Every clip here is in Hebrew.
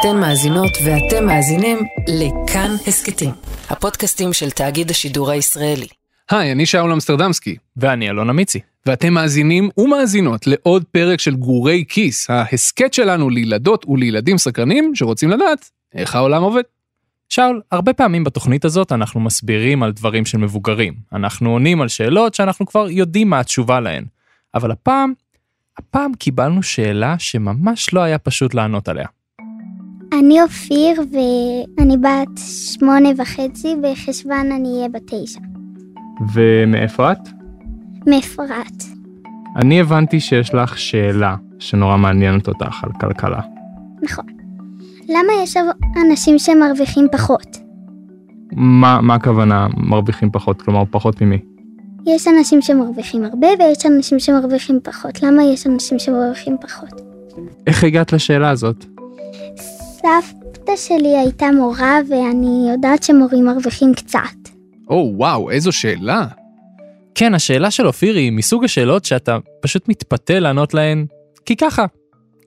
אתן מאזינות ואתם מאזינים לכאן הסכתים, הפודקאסטים של תאגיד השידור הישראלי. היי, אני שאול אמסטרדמסקי, ואני אלון אמיצי. ואתם מאזינים ומאזינות לעוד פרק של גורי כיס, ההסכת שלנו לילדות ולילדים סקרנים שרוצים לדעת איך העולם עובד. שאול, הרבה פעמים בתוכנית הזאת אנחנו מסבירים על דברים של מבוגרים. אנחנו עונים על שאלות שאנחנו כבר יודעים מה התשובה להן. אבל הפעם, הפעם קיבלנו שאלה שממש לא היה פשוט לענות עליה. אני אופיר ואני בת שמונה וחצי, בחשוון אני אהיה בת תשע. ומאיפה את? מפרט. אני הבנתי שיש לך שאלה שנורא מעניינת אותך על כלכלה. נכון. למה יש אנשים שמרוויחים פחות? מה, מה הכוונה מרוויחים פחות? כלומר, פחות ממי? יש אנשים שמרוויחים הרבה ויש אנשים שמרוויחים פחות. למה יש אנשים שמרוויחים פחות? איך הגעת לשאלה הזאת? סבתא שלי הייתה מורה ואני יודעת שמורים מרוויחים קצת. או וואו, איזו שאלה. כן, השאלה של אופיר היא מסוג השאלות שאתה פשוט מתפתה לענות להן כי ככה.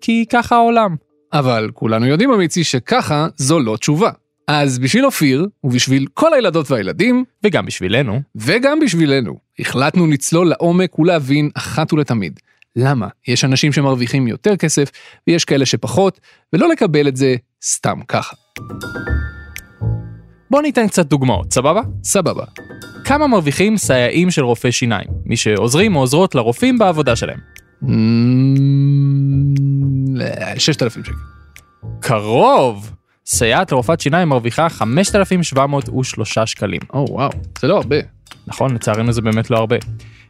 כי ככה העולם. אבל כולנו יודעים אמיצי שככה זו לא תשובה. אז בשביל אופיר, ובשביל כל הילדות והילדים, וגם בשבילנו, וגם בשבילנו, החלטנו לצלול לעומק ולהבין אחת ולתמיד. למה יש אנשים שמרוויחים יותר כסף ויש כאלה שפחות, ולא לקבל את זה סתם ככה. בוא ניתן קצת דוגמאות, סבבה? סבבה. כמה מרוויחים סייעים של רופאי שיניים, מי שעוזרים או עוזרות לרופאים בעבודה שלהם? Mm, 6,000 שקל. קרוב! סייעת לרופאת שיניים מרוויחה 5,703 שקלים. או וואו, זה לא הרבה. נכון, לצערנו זה באמת לא הרבה.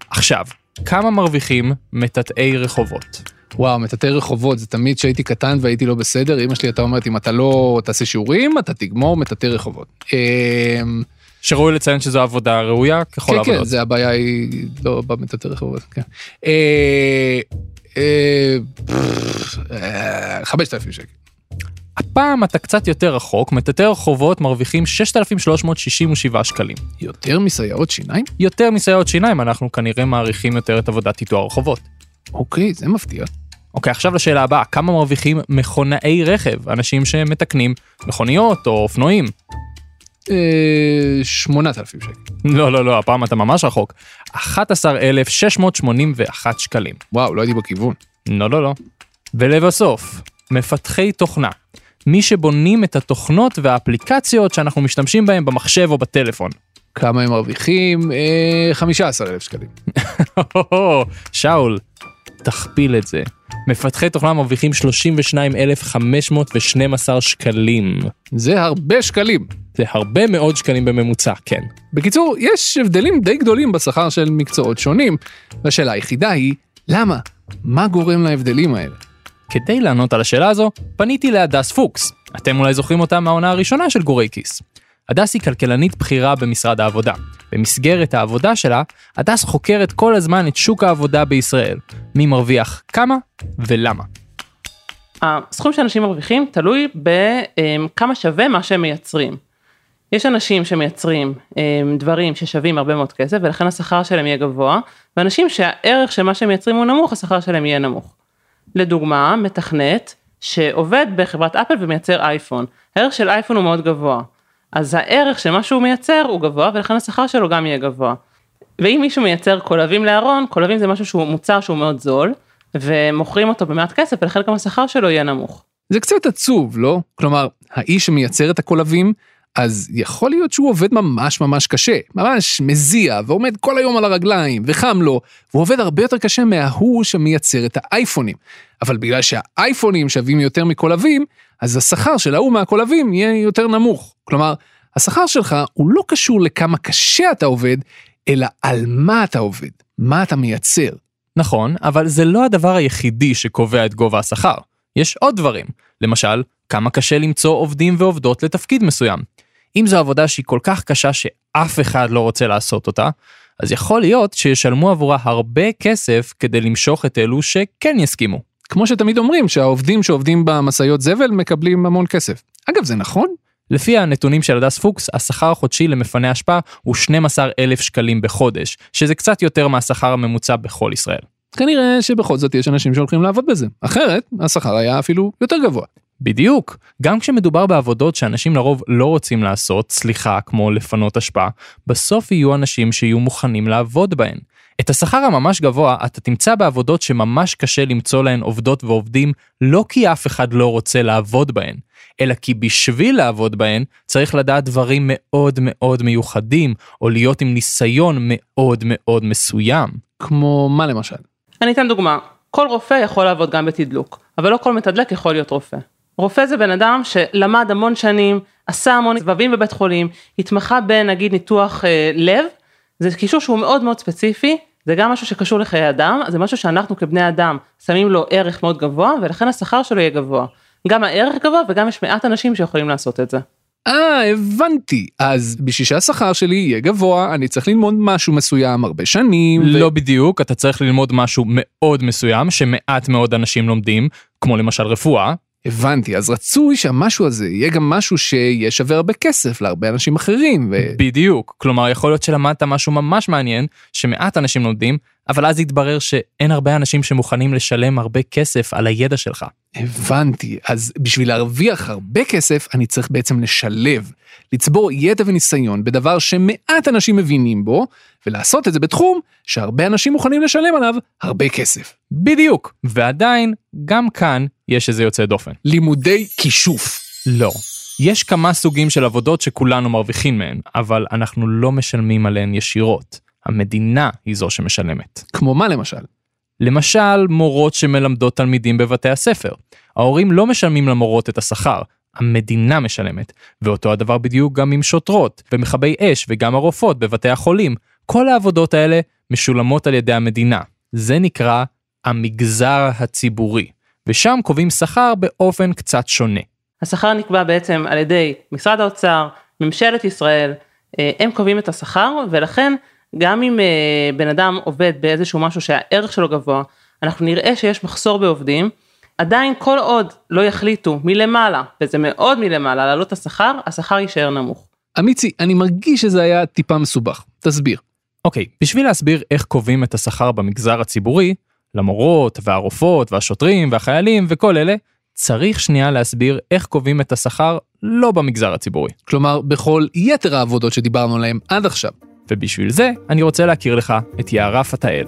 עכשיו, כמה מרוויחים מטאטאי רחובות? וואו, מטאטאי רחובות, זה תמיד כשהייתי קטן והייתי לא בסדר, אמא שלי הייתה אומרת, אם אתה לא תעשה שיעורים, אתה תגמור מטאטאי רחובות. אמ, שראוי לציין שזו עבודה ראויה ככל כן, העבודות. כן, זה הבעיה היא לא במטאטאי רחובות, כן. אה, אה, אה, 5,000 שקל. הפעם אתה קצת יותר רחוק, מטאטאי רחובות מרוויחים 6,367 שקלים. יותר מסייעות שיניים? יותר מסייעות שיניים, אנחנו כנראה מעריכים יותר את עבודת טיטוע הרחובות. אוקיי, זה מפתיע. אוקיי, עכשיו לשאלה הבאה, כמה מרוויחים מכונאי רכב, אנשים שמתקנים מכוניות או אופנועים? אה, 8,000 שקל. לא, לא, לא, הפעם אתה ממש רחוק. 11,681 שקלים. וואו, לא הייתי בכיוון. לא, לא, לא. ולבסוף, מפתחי תוכנה. מי שבונים את התוכנות והאפליקציות שאנחנו משתמשים בהם במחשב או בטלפון. כמה הם מרוויחים? אה, 15,000 שקלים. שאול, תכפיל את זה. מפתחי תוכנה מרוויחים 32,512 שקלים. זה הרבה שקלים. זה הרבה מאוד שקלים בממוצע, כן. בקיצור, יש הבדלים די גדולים בשכר של מקצועות שונים, והשאלה היחידה היא, למה? מה גורם להבדלים האלה? כדי לענות על השאלה הזו, פניתי להדס פוקס. אתם אולי זוכרים אותה מהעונה הראשונה של גורי כיס. הדס היא כלכלנית בכירה במשרד העבודה. במסגרת העבודה שלה, הדס חוקרת כל הזמן את שוק העבודה בישראל. מי מרוויח כמה ולמה. הסכום שאנשים מרוויחים תלוי בכמה שווה מה שהם מייצרים. יש אנשים שמייצרים אמ, דברים ששווים הרבה מאוד כסף ולכן השכר שלהם יהיה גבוה, ואנשים שהערך של מה שהם מייצרים הוא נמוך, השכר שלהם יהיה נמוך. לדוגמה, מתכנת שעובד בחברת אפל ומייצר אייפון, הערך של אייפון הוא מאוד גבוה, אז הערך של מה שהוא מייצר הוא גבוה ולכן השכר שלו גם יהיה גבוה. ואם מישהו מייצר קולבים לארון, קולבים זה משהו שהוא מוצר שהוא מאוד זול, ומוכרים אותו במעט כסף ולכן גם השכר שלו יהיה נמוך. זה קצת עצוב, לא? כלומר, האיש שמייצר את הקולבים, אז יכול להיות שהוא עובד ממש ממש קשה, ממש מזיע ועומד כל היום על הרגליים וחם לו, והוא עובד הרבה יותר קשה מההוא שמייצר את האייפונים. אבל בגלל שהאייפונים שווים יותר מקולבים, אז השכר של ההוא מהקולבים יהיה יותר נמוך. כלומר, השכר שלך הוא לא קשור לכמה קשה אתה עובד, אלא על מה אתה עובד, מה אתה מייצר. נכון, אבל זה לא הדבר היחידי שקובע את גובה השכר. יש עוד דברים, למשל, כמה קשה למצוא עובדים ועובדות לתפקיד מסוים. אם זו עבודה שהיא כל כך קשה שאף אחד לא רוצה לעשות אותה, אז יכול להיות שישלמו עבורה הרבה כסף כדי למשוך את אלו שכן יסכימו. כמו שתמיד אומרים שהעובדים שעובדים במשאיות זבל מקבלים המון כסף. אגב, זה נכון? לפי הנתונים של הדס פוקס, השכר החודשי למפנה אשפה הוא 12,000 שקלים בחודש, שזה קצת יותר מהשכר הממוצע בכל ישראל. כנראה שבכל זאת יש אנשים שהולכים לעבוד בזה. אחרת, השכר היה אפילו יותר גבוה. בדיוק. גם כשמדובר בעבודות שאנשים לרוב לא רוצים לעשות, סליחה, כמו לפנות אשפה, בסוף יהיו אנשים שיהיו מוכנים לעבוד בהן. את השכר הממש גבוה אתה תמצא בעבודות שממש קשה למצוא להן עובדות ועובדים, לא כי אף אחד לא רוצה לעבוד בהן, אלא כי בשביל לעבוד בהן צריך לדעת דברים מאוד מאוד מיוחדים, או להיות עם ניסיון מאוד מאוד מסוים. כמו מה למשל? אני אתן דוגמה, כל רופא יכול לעבוד גם בתדלוק, אבל לא כל מתדלק יכול להיות רופא. רופא זה בן אדם שלמד המון שנים, עשה המון סבבים בבית חולים, התמחה בנגיד ניתוח אה, לב, זה קישור שהוא מאוד מאוד ספציפי, זה גם משהו שקשור לחיי אדם, זה משהו שאנחנו כבני אדם שמים לו ערך מאוד גבוה, ולכן השכר שלו יהיה גבוה. גם הערך גבוה וגם יש מעט אנשים שיכולים לעשות את זה. אה, הבנתי. אז בשביל שהשכר שלי יהיה גבוה, אני צריך ללמוד משהו מסוים הרבה שנים. ו- לא בדיוק, אתה צריך ללמוד משהו מאוד מסוים, שמעט מאוד אנשים לומדים, כמו למשל רפואה, הבנתי, אז רצוי שהמשהו הזה יהיה גם משהו שיהיה שווה הרבה כסף להרבה אנשים אחרים. ו... בדיוק. כלומר, יכול להיות שלמדת משהו ממש מעניין, שמעט אנשים לומדים, אבל אז יתברר שאין הרבה אנשים שמוכנים לשלם הרבה כסף על הידע שלך. הבנתי, אז בשביל להרוויח הרבה כסף, אני צריך בעצם לשלב, לצבור ידע וניסיון בדבר שמעט אנשים מבינים בו, ולעשות את זה בתחום שהרבה אנשים מוכנים לשלם עליו הרבה כסף. בדיוק. ועדיין, גם כאן יש איזה יוצא דופן. לימודי כישוף. לא. יש כמה סוגים של עבודות שכולנו מרוויחים מהן, אבל אנחנו לא משלמים עליהן ישירות. המדינה היא זו שמשלמת. כמו מה למשל? למשל, מורות שמלמדות תלמידים בבתי הספר. ההורים לא משלמים למורות את השכר, המדינה משלמת. ואותו הדבר בדיוק גם עם שוטרות, ומכבי אש, וגם הרופאות בבתי החולים. כל העבודות האלה משולמות על ידי המדינה. זה נקרא המגזר הציבורי, ושם קובעים שכר באופן קצת שונה. השכר נקבע בעצם על ידי משרד האוצר, ממשלת ישראל, אה, הם קובעים את השכר ולכן גם אם אה, בן אדם עובד באיזשהו משהו שהערך שלו גבוה, אנחנו נראה שיש מחסור בעובדים, עדיין כל עוד לא יחליטו מלמעלה, וזה מאוד מלמעלה, להעלות את השכר, השכר יישאר נמוך. אמיצי, אני מרגיש שזה היה טיפה מסובך. תסביר. אוקיי, בשביל להסביר איך קובעים את השכר במגזר הציבורי, למורות והרופאות והשוטרים והחיילים וכל אלה, צריך שנייה להסביר איך קובעים את השכר לא במגזר הציבורי. כלומר, בכל יתר העבודות שדיברנו עליהן עד עכשיו. ובשביל זה אני רוצה להכיר לך את יערה פתאל.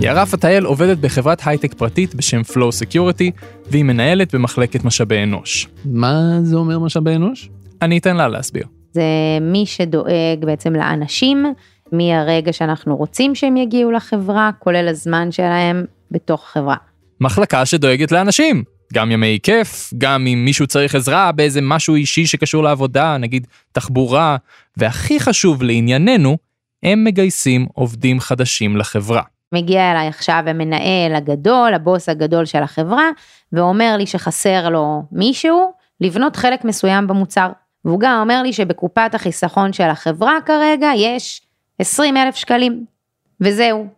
יערה פתאל עובדת בחברת הייטק פרטית בשם Flow Security, והיא מנהלת במחלקת משאבי אנוש. מה זה אומר משאבי אנוש? אני אתן לה להסביר. זה מי שדואג בעצם לאנשים מהרגע שאנחנו רוצים שהם יגיעו לחברה, כולל הזמן שלהם בתוך החברה. מחלקה שדואגת לאנשים. גם ימי כיף, גם אם מישהו צריך עזרה באיזה משהו אישי שקשור לעבודה, נגיד תחבורה, והכי חשוב לענייננו, הם מגייסים עובדים חדשים לחברה. מגיע אליי עכשיו המנהל הגדול, הבוס הגדול של החברה, ואומר לי שחסר לו מישהו לבנות חלק מסוים במוצר. והוא גם אומר לי שבקופת החיסכון של החברה כרגע יש 20 אלף שקלים. וזהו.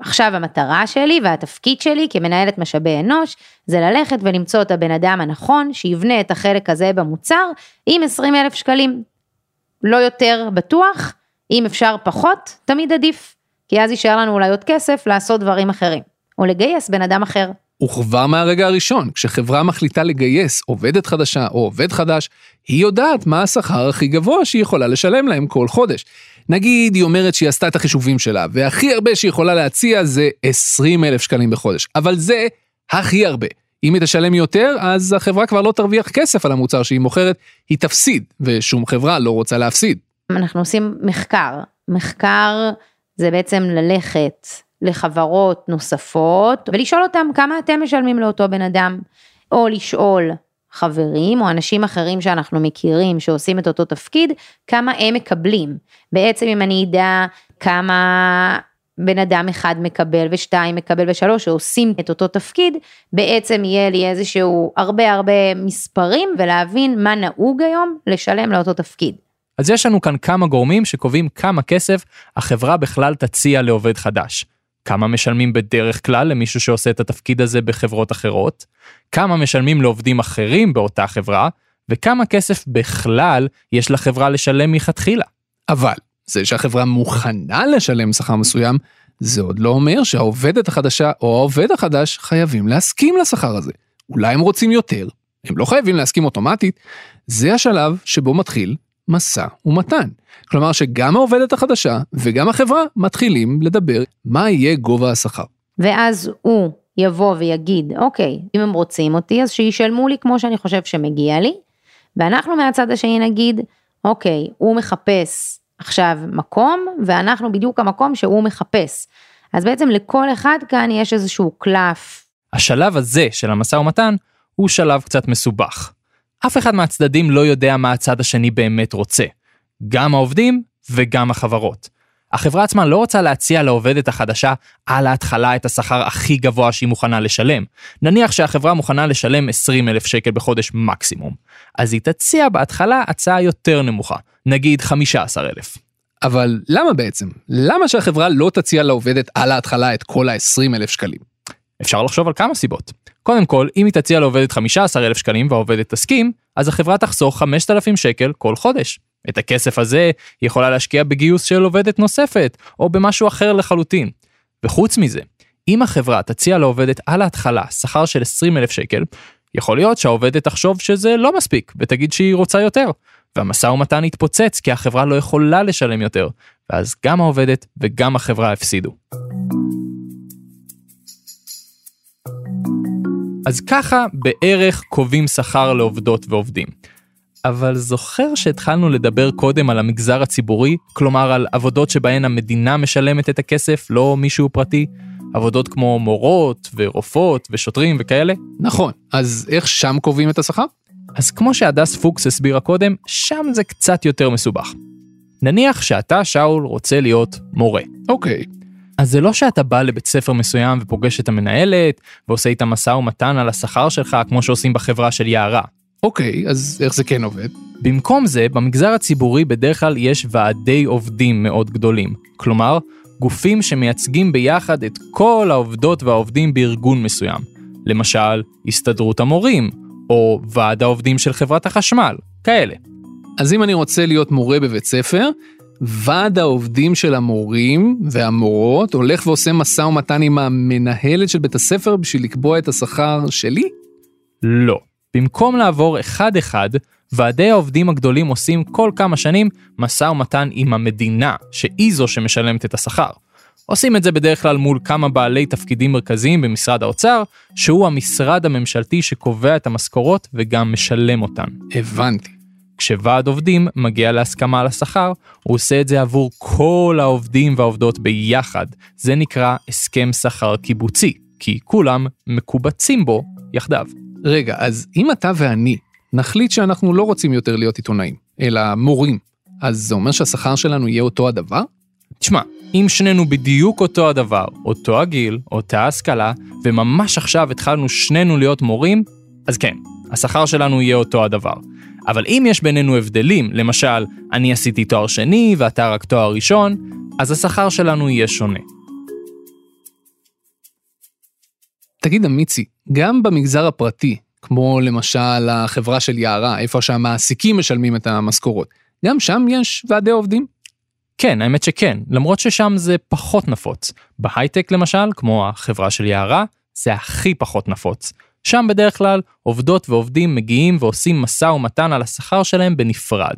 עכשיו המטרה שלי והתפקיד שלי כמנהלת משאבי אנוש זה ללכת ולמצוא את הבן אדם הנכון שיבנה את החלק הזה במוצר עם 20 אלף שקלים. לא יותר בטוח, אם אפשר פחות, תמיד עדיף. כי אז יישאר לנו אולי עוד כסף לעשות דברים אחרים. או לגייס בן אדם אחר. וכבר מהרגע הראשון, כשחברה מחליטה לגייס עובדת חדשה או עובד חדש, היא יודעת מה השכר הכי גבוה שהיא יכולה לשלם להם כל חודש. נגיד היא אומרת שהיא עשתה את החישובים שלה, והכי הרבה שהיא יכולה להציע זה 20 אלף שקלים בחודש. אבל זה הכי הרבה. אם היא תשלם יותר, אז החברה כבר לא תרוויח כסף על המוצר שהיא מוכרת, היא תפסיד, ושום חברה לא רוצה להפסיד. אנחנו עושים מחקר. מחקר זה בעצם ללכת לחברות נוספות ולשאול אותם כמה אתם משלמים לאותו בן אדם, או לשאול חברים או אנשים אחרים שאנחנו מכירים שעושים את אותו תפקיד, כמה הם מקבלים. בעצם אם אני אדע כמה בן אדם אחד מקבל ושתיים מקבל ושלוש שעושים את אותו תפקיד, בעצם יהיה לי איזשהו הרבה הרבה מספרים ולהבין מה נהוג היום לשלם לאותו תפקיד. אז יש לנו כאן כמה גורמים שקובעים כמה כסף החברה בכלל תציע לעובד חדש. כמה משלמים בדרך כלל למישהו שעושה את התפקיד הזה בחברות אחרות, כמה משלמים לעובדים אחרים באותה חברה, וכמה כסף בכלל יש לחברה לשלם מלכתחילה. אבל זה שהחברה מוכנה לשלם שכר מסוים, זה עוד לא אומר שהעובדת החדשה או העובד החדש חייבים להסכים לשכר הזה. אולי הם רוצים יותר, הם לא חייבים להסכים אוטומטית, זה השלב שבו מתחיל משא ומתן. כלומר שגם העובדת החדשה וגם החברה מתחילים לדבר מה יהיה גובה השכר. ואז הוא יבוא ויגיד, אוקיי, אם הם רוצים אותי, אז שישלמו לי כמו שאני חושב שמגיע לי, ואנחנו מהצד השני נגיד, אוקיי, הוא מחפש עכשיו מקום, ואנחנו בדיוק המקום שהוא מחפש. אז בעצם לכל אחד כאן יש איזשהו קלף. השלב הזה של המשא ומתן הוא שלב קצת מסובך. אף אחד מהצדדים לא יודע מה הצד השני באמת רוצה. גם העובדים וגם החברות. החברה עצמה לא רוצה להציע לעובדת החדשה על ההתחלה את השכר הכי גבוה שהיא מוכנה לשלם. נניח שהחברה מוכנה לשלם 20 אלף שקל בחודש מקסימום. אז היא תציע בהתחלה הצעה יותר נמוכה, נגיד 15 אלף. אבל למה בעצם? למה שהחברה לא תציע לעובדת על ההתחלה את כל ה-20 אלף שקלים? אפשר לחשוב על כמה סיבות. קודם כל, אם היא תציע לעובדת 15 אלף שקלים והעובדת תסכים, אז החברה תחסוך 5,000 שקל כל חודש. את הכסף הזה היא יכולה להשקיע בגיוס של עובדת נוספת, או במשהו אחר לחלוטין. וחוץ מזה, אם החברה תציע לעובדת על ההתחלה שכר של 20 אלף שקל, יכול להיות שהעובדת תחשוב שזה לא מספיק, ותגיד שהיא רוצה יותר. והמשא ומתן יתפוצץ כי החברה לא יכולה לשלם יותר, ואז גם העובדת וגם החברה הפסידו. אז ככה בערך קובעים שכר לעובדות ועובדים. אבל זוכר שהתחלנו לדבר קודם על המגזר הציבורי, כלומר על עבודות שבהן המדינה משלמת את הכסף, לא מישהו פרטי? עבודות כמו מורות ורופאות ושוטרים וכאלה? נכון, אז איך שם קובעים את השכר? אז כמו שהדס פוקס הסבירה קודם, שם זה קצת יותר מסובך. נניח שאתה, שאול, רוצה להיות מורה. אוקיי, אז זה לא שאתה בא לבית ספר מסוים ופוגש את המנהלת, ועושה איתה משא ומתן על השכר שלך, כמו שעושים בחברה של יערה. אוקיי, אז איך זה כן עובד? במקום זה, במגזר הציבורי בדרך כלל יש ועדי עובדים מאוד גדולים. כלומר, גופים שמייצגים ביחד את כל העובדות והעובדים בארגון מסוים. למשל, הסתדרות המורים, או ועד העובדים של חברת החשמל, כאלה. אז אם אני רוצה להיות מורה בבית ספר, ועד העובדים של המורים והמורות הולך ועושה משא ומתן עם המנהלת של בית הספר בשביל לקבוע את השכר שלי? לא. במקום לעבור אחד-אחד, ועדי העובדים הגדולים עושים כל כמה שנים משא ומתן עם המדינה, שהיא זו שמשלמת את השכר. עושים את זה בדרך כלל מול כמה בעלי תפקידים מרכזיים במשרד האוצר, שהוא המשרד הממשלתי שקובע את המשכורות וגם משלם אותן. הבנתי. כשוועד עובדים מגיע להסכמה על השכר, הוא עושה את זה עבור כל העובדים והעובדות ביחד. זה נקרא הסכם שכר קיבוצי, כי כולם מקובצים בו יחדיו. רגע, אז אם אתה ואני נחליט שאנחנו לא רוצים יותר להיות עיתונאים, אלא מורים, אז זה אומר שהשכר שלנו יהיה אותו הדבר? תשמע, אם שנינו בדיוק אותו הדבר, אותו הגיל, אותה השכלה, וממש עכשיו התחלנו שנינו להיות מורים, אז כן, השכר שלנו יהיה אותו הדבר. אבל אם יש בינינו הבדלים, למשל, אני עשיתי תואר שני ואתה רק תואר ראשון, אז השכר שלנו יהיה שונה. תגיד אמיצי, גם במגזר הפרטי, כמו למשל החברה של יערה, איפה שהמעסיקים משלמים את המשכורות, גם שם יש ועדי עובדים? כן, האמת שכן, למרות ששם זה פחות נפוץ. בהייטק למשל, כמו החברה של יערה, זה הכי פחות נפוץ. שם בדרך כלל עובדות ועובדים מגיעים ועושים משא ומתן על השכר שלהם בנפרד.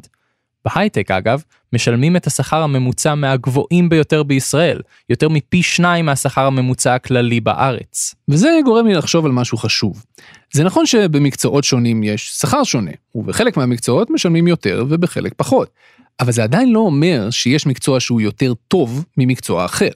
בהייטק אגב, משלמים את השכר הממוצע מהגבוהים ביותר בישראל, יותר מפי שניים מהשכר הממוצע הכללי בארץ. וזה גורם לי לחשוב על משהו חשוב. זה נכון שבמקצועות שונים יש שכר שונה, ובחלק מהמקצועות משלמים יותר ובחלק פחות. אבל זה עדיין לא אומר שיש מקצוע שהוא יותר טוב ממקצוע אחר.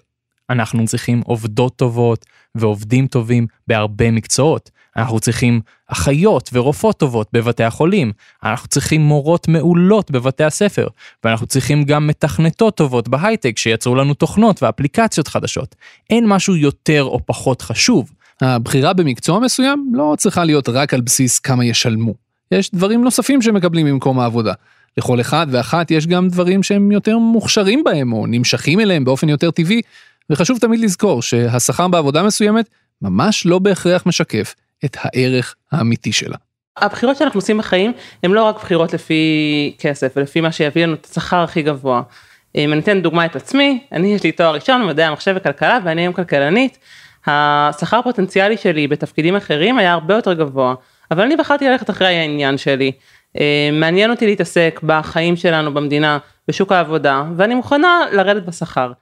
אנחנו צריכים עובדות טובות ועובדים טובים בהרבה מקצועות. אנחנו צריכים אחיות ורופאות טובות בבתי החולים, אנחנו צריכים מורות מעולות בבתי הספר, ואנחנו צריכים גם מתכנתות טובות בהייטק שיצרו לנו תוכנות ואפליקציות חדשות. אין משהו יותר או פחות חשוב. הבחירה במקצוע מסוים לא צריכה להיות רק על בסיס כמה ישלמו. יש דברים נוספים שמקבלים ממקום העבודה. לכל אחד ואחת יש גם דברים שהם יותר מוכשרים בהם או נמשכים אליהם באופן יותר טבעי, וחשוב תמיד לזכור שהשכר בעבודה מסוימת ממש לא בהכרח משקף את הערך האמיתי שלה. הבחירות שאנחנו עושים בחיים הן לא רק בחירות לפי כסף ולפי מה שיביא לנו את השכר הכי גבוה. אם אני אתן דוגמא את עצמי, אני יש לי תואר ראשון במדעי המחשב וכלכלה ואני היום כלכלנית. השכר הפוטנציאלי שלי בתפקידים אחרים היה הרבה יותר גבוה, אבל אני בחרתי ללכת אחרי העניין שלי. אה, מעניין אותי להתעסק בחיים שלנו במדינה, בשוק העבודה, ואני מוכנה לרדת בשכר.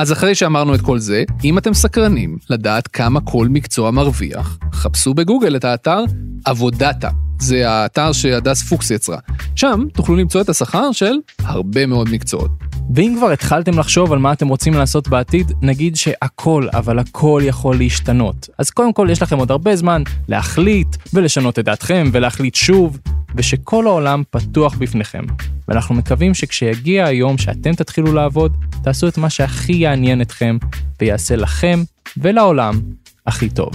אז אחרי שאמרנו את כל זה, אם אתם סקרנים לדעת כמה כל מקצוע מרוויח, חפשו בגוגל את האתר עבודתה. זה האתר שהדס פוקס יצרה. שם תוכלו למצוא את השכר של הרבה מאוד מקצועות. ואם כבר התחלתם לחשוב על מה אתם רוצים לעשות בעתיד, נגיד שהכל, אבל הכל יכול להשתנות. אז קודם כל יש לכם עוד הרבה זמן להחליט ולשנות את דעתכם ולהחליט שוב, ושכל העולם פתוח בפניכם. ואנחנו מקווים שכשיגיע היום שאתם תתחילו לעבוד, תעשו את מה שהכי יעניין אתכם ויעשה לכם ולעולם הכי טוב.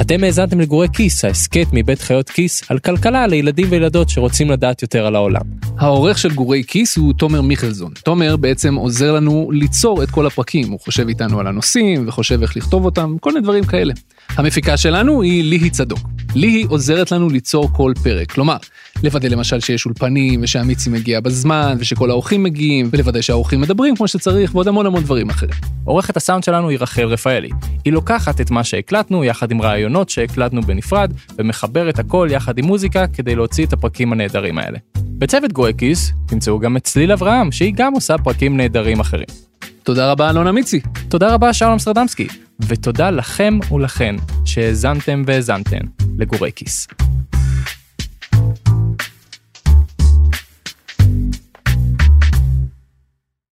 אתם האזנתם לגורי כיס, ההסכת מבית חיות כיס על כלכלה לילדים וילדות שרוצים לדעת יותר על העולם. העורך של גורי כיס הוא תומר מיכלזון. תומר בעצם עוזר לנו ליצור את כל הפרקים, הוא חושב איתנו על הנושאים וחושב איך לכתוב אותם, כל מיני דברים כאלה. המפיקה שלנו היא ליהי צדוק. ליהי עוזרת לנו ליצור כל פרק, כלומר, לוודא למשל שיש אולפנים ושהמיצי מגיע בזמן ושכל האורחים מגיעים ולוודא שהאורחים מדברים כמו שצריך ועוד המון המון דברים אחרים. עורכת הסאונד שלנו היא רחל רפאלי. היא לוקחת את מה שהקלטנו יחד עם רעיונות שהקלטנו בנפרד ומחברת הכל יחד עם מוזיקה כדי להוציא את הפרקים הנהדרים האלה. בצוות גואקיס תמצאו גם את צליל אברהם שהיא גם עושה פרקים נהדרים אחרים. תודה רבה אלונה מיצי. תודה רבה שלום אמסטרדמסקי, ותודה לכם ולכן שהאזנתם והאזנתן לגורי כיס.